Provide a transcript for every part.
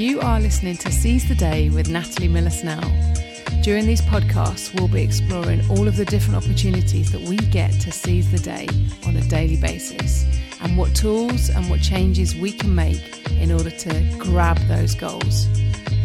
You are listening to Seize the Day with Natalie Miller Snell. During these podcasts, we'll be exploring all of the different opportunities that we get to seize the day on a daily basis and what tools and what changes we can make in order to grab those goals.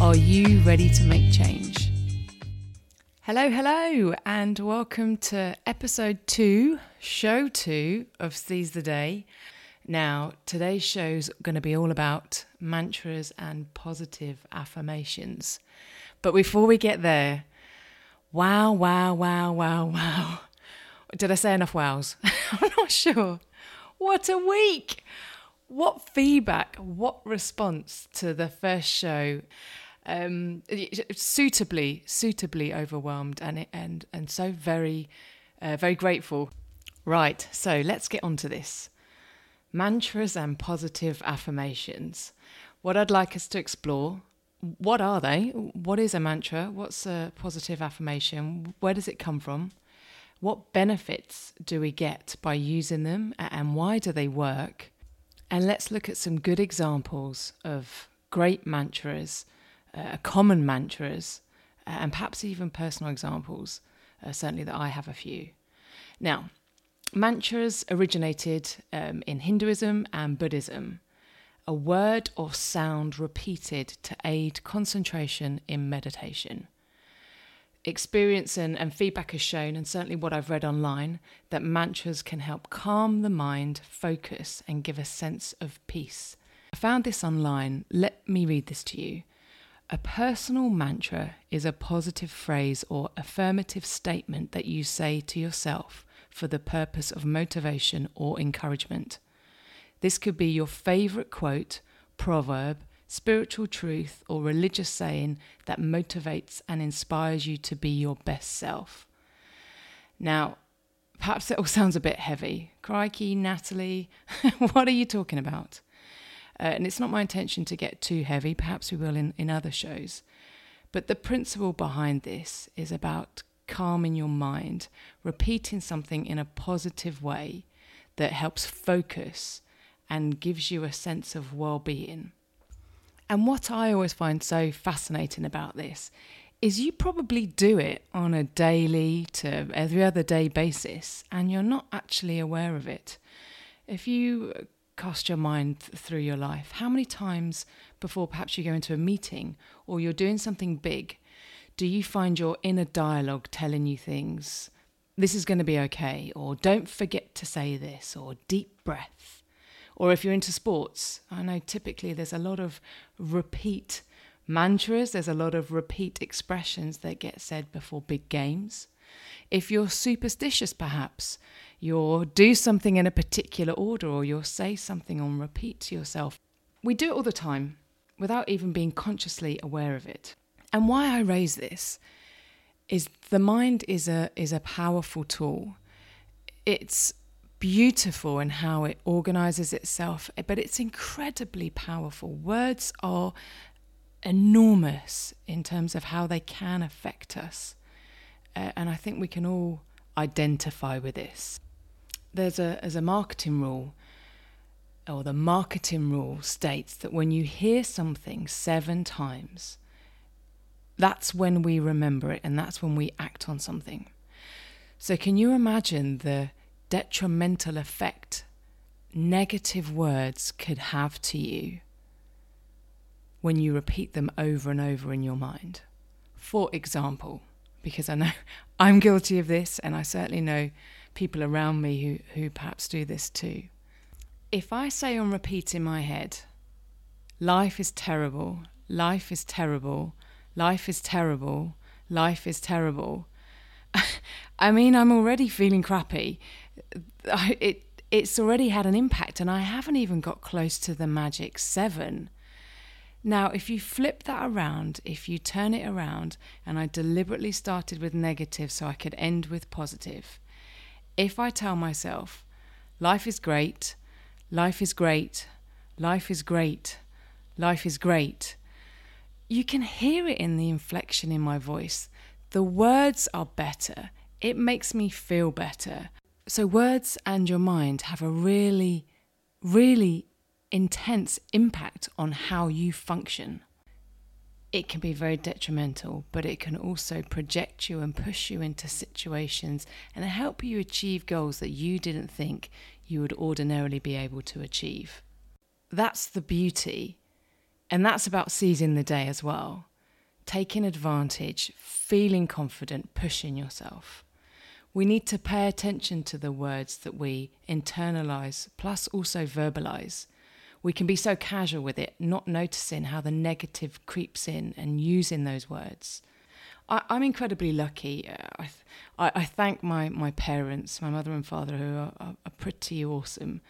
Are you ready to make change? Hello, hello, and welcome to episode two, show two of Seize the Day. Now, today's show's going to be all about mantras and positive affirmations. But before we get there, wow, wow, wow, wow, wow. Did I say enough wows? I'm not sure. What a week! What feedback, what response to the first show? Um, suitably, suitably overwhelmed and and and so very, uh, very grateful. Right, so let's get on to this. Mantras and positive affirmations. What I'd like us to explore what are they? What is a mantra? What's a positive affirmation? Where does it come from? What benefits do we get by using them and why do they work? And let's look at some good examples of great mantras, uh, common mantras, uh, and perhaps even personal examples. Uh, certainly, that I have a few. Now, Mantras originated um, in Hinduism and Buddhism, a word or sound repeated to aid concentration in meditation. Experience and, and feedback has shown, and certainly what I've read online, that mantras can help calm the mind, focus, and give a sense of peace. I found this online. Let me read this to you. A personal mantra is a positive phrase or affirmative statement that you say to yourself for the purpose of motivation or encouragement. This could be your favourite quote, proverb, spiritual truth, or religious saying that motivates and inspires you to be your best self. Now, perhaps it all sounds a bit heavy. Crikey, Natalie, what are you talking about? Uh, and it's not my intention to get too heavy, perhaps we will in, in other shows. But the principle behind this is about calming your mind, repeating something in a positive way that helps focus and gives you a sense of well being. And what I always find so fascinating about this is you probably do it on a daily to every other day basis and you're not actually aware of it. If you cast your mind through your life, how many times before perhaps you go into a meeting or you're doing something big do you find your inner dialogue telling you things? This is going to be okay, or don't forget to say this, or deep breath. Or if you're into sports, I know typically there's a lot of repeat mantras, there's a lot of repeat expressions that get said before big games. If you're superstitious, perhaps, you'll do something in a particular order or you'll say something on repeat to yourself. We do it all the time without even being consciously aware of it. And why I raise this is the mind is a is a powerful tool. It's beautiful in how it organizes itself, but it's incredibly powerful. Words are enormous in terms of how they can affect us. Uh, and I think we can all identify with this. There's a there's a marketing rule or the marketing rule states that when you hear something 7 times that's when we remember it and that's when we act on something. So, can you imagine the detrimental effect negative words could have to you when you repeat them over and over in your mind? For example, because I know I'm guilty of this, and I certainly know people around me who, who perhaps do this too. If I say on repeat in my head, life is terrible, life is terrible, life is terrible, life is terrible. I mean, I'm already feeling crappy. It it's already had an impact, and I haven't even got close to the magic seven. Now, if you flip that around, if you turn it around, and I deliberately started with negative so I could end with positive, if I tell myself, life is great, life is great, life is great, life is great, you can hear it in the inflection in my voice. The words are better. It makes me feel better. So, words and your mind have a really, really intense impact on how you function. it can be very detrimental, but it can also project you and push you into situations and help you achieve goals that you didn't think you would ordinarily be able to achieve. That's the beauty. And that's about seizing the day as well. Taking advantage, feeling confident, pushing yourself. We need to pay attention to the words that we internalize, plus also verbalize we can be so casual with it, not noticing how the negative creeps in and using those words. I, am incredibly lucky. Uh, I, I, thank my, my parents, my mother and father, who are, are, are pretty awesome,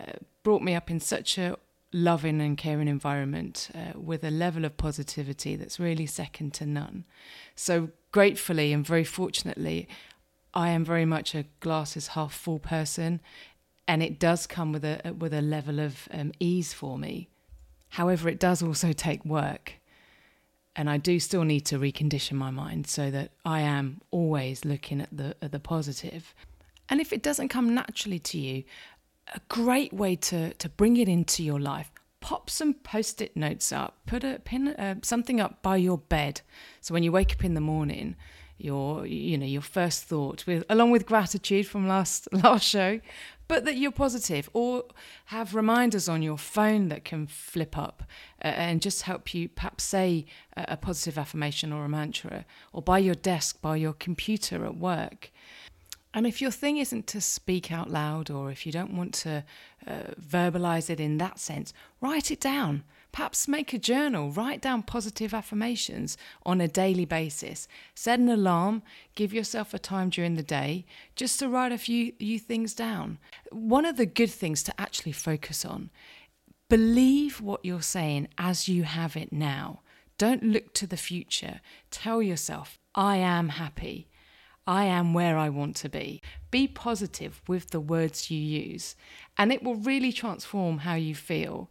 uh, brought me up in such a loving and caring environment uh, with a level of positivity that's really second to none. So, gratefully and very fortunately, I am very much a glasses half full person and it does come with a with a level of um, ease for me. However, it does also take work, and I do still need to recondition my mind so that I am always looking at the at the positive. And if it doesn't come naturally to you, a great way to to bring it into your life. Pop some post-it notes up. Put a pin, uh, something up by your bed, so when you wake up in the morning, your you know your first thought with along with gratitude from last last show but that you're positive or have reminders on your phone that can flip up uh, and just help you perhaps say a, a positive affirmation or a mantra or by your desk by your computer at work and if your thing isn't to speak out loud or if you don't want to uh, verbalize it in that sense write it down Perhaps make a journal, write down positive affirmations on a daily basis. Set an alarm, give yourself a time during the day just to write a few, few things down. One of the good things to actually focus on believe what you're saying as you have it now. Don't look to the future. Tell yourself, I am happy. I am where I want to be. Be positive with the words you use, and it will really transform how you feel.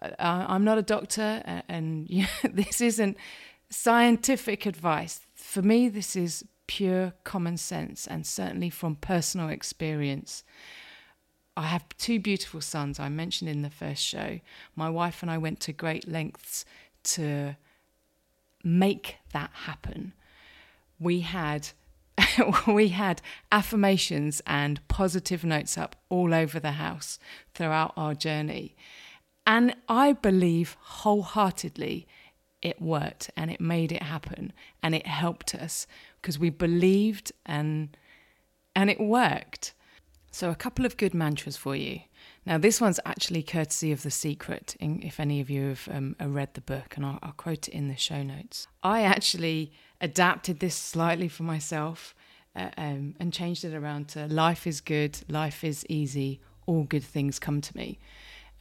Uh, I'm not a doctor, and this isn't scientific advice. For me, this is pure common sense and certainly from personal experience. I have two beautiful sons I mentioned in the first show. My wife and I went to great lengths to make that happen. We had we had affirmations and positive notes up all over the house throughout our journey. And I believe wholeheartedly it worked and it made it happen and it helped us because we believed and and it worked. So a couple of good mantras for you. Now this one's actually courtesy of The Secret. if any of you have um, read the book, and I'll, I'll quote it in the show notes. I actually adapted this slightly for myself uh, um, and changed it around to "Life is good, life is easy, all good things come to me."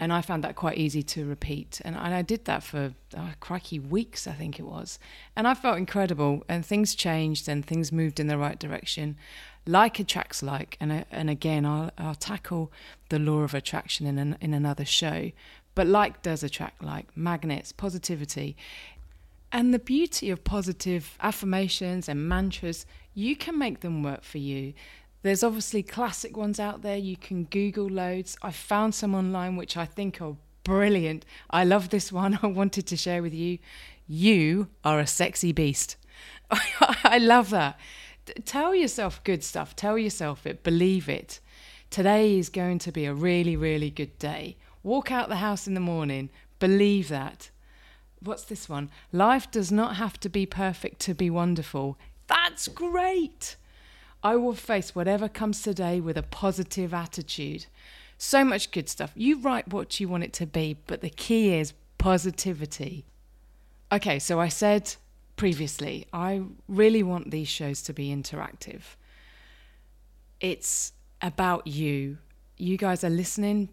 and I found that quite easy to repeat. And, and I did that for oh, crikey weeks, I think it was, and I felt incredible. And things changed, and things moved in the right direction. Like attracts like, and uh, and again, I'll I'll tackle the law of attraction in an, in another show. But like does attract like magnets, positivity. And the beauty of positive affirmations and mantras, you can make them work for you. There's obviously classic ones out there. You can Google loads. I found some online which I think are brilliant. I love this one. I wanted to share with you. You are a sexy beast. I love that. Tell yourself good stuff. Tell yourself it. Believe it. Today is going to be a really, really good day. Walk out the house in the morning. Believe that. What's this one? Life does not have to be perfect to be wonderful. That's great. I will face whatever comes today with a positive attitude. So much good stuff. You write what you want it to be, but the key is positivity. Okay, so I said previously, I really want these shows to be interactive. It's about you. You guys are listening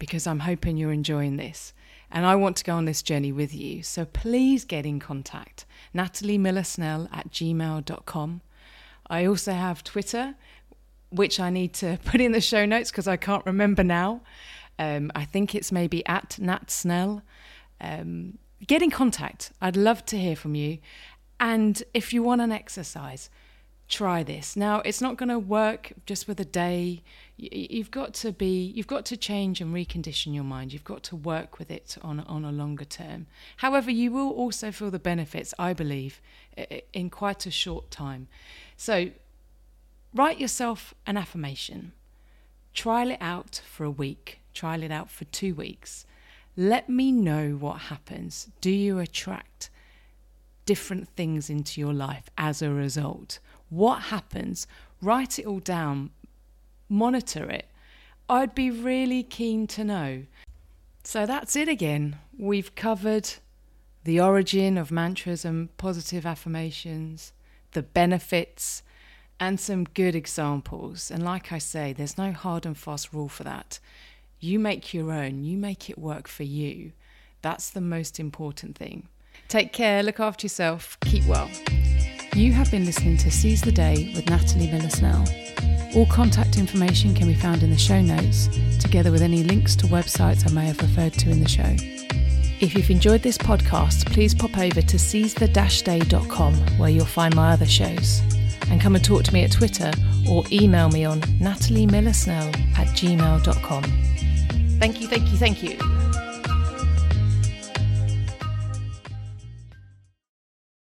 because I'm hoping you're enjoying this. And I want to go on this journey with you. So please get in contact. Natalie Miller Snell at gmail.com. I also have Twitter, which I need to put in the show notes because I can't remember now. Um, I think it's maybe at Nat Snell. Um, get in contact. I'd love to hear from you. And if you want an exercise, try this. Now, it's not going to work just with a day. You've got to be, you've got to change and recondition your mind. You've got to work with it on on a longer term. However, you will also feel the benefits, I believe, in quite a short time. So, write yourself an affirmation. Trial it out for a week. Trial it out for two weeks. Let me know what happens. Do you attract different things into your life as a result? What happens, write it all down, monitor it. I'd be really keen to know. So that's it again. We've covered the origin of mantras and positive affirmations, the benefits, and some good examples. And like I say, there's no hard and fast rule for that. You make your own, you make it work for you. That's the most important thing. Take care, look after yourself, keep well. You have been listening to Seize the Day with Natalie Miller Snell. All contact information can be found in the show notes, together with any links to websites I may have referred to in the show. If you've enjoyed this podcast, please pop over to seizethe-day.com where you'll find my other shows. And come and talk to me at Twitter or email me on nataliemillersnell at gmail.com. Thank you, thank you, thank you.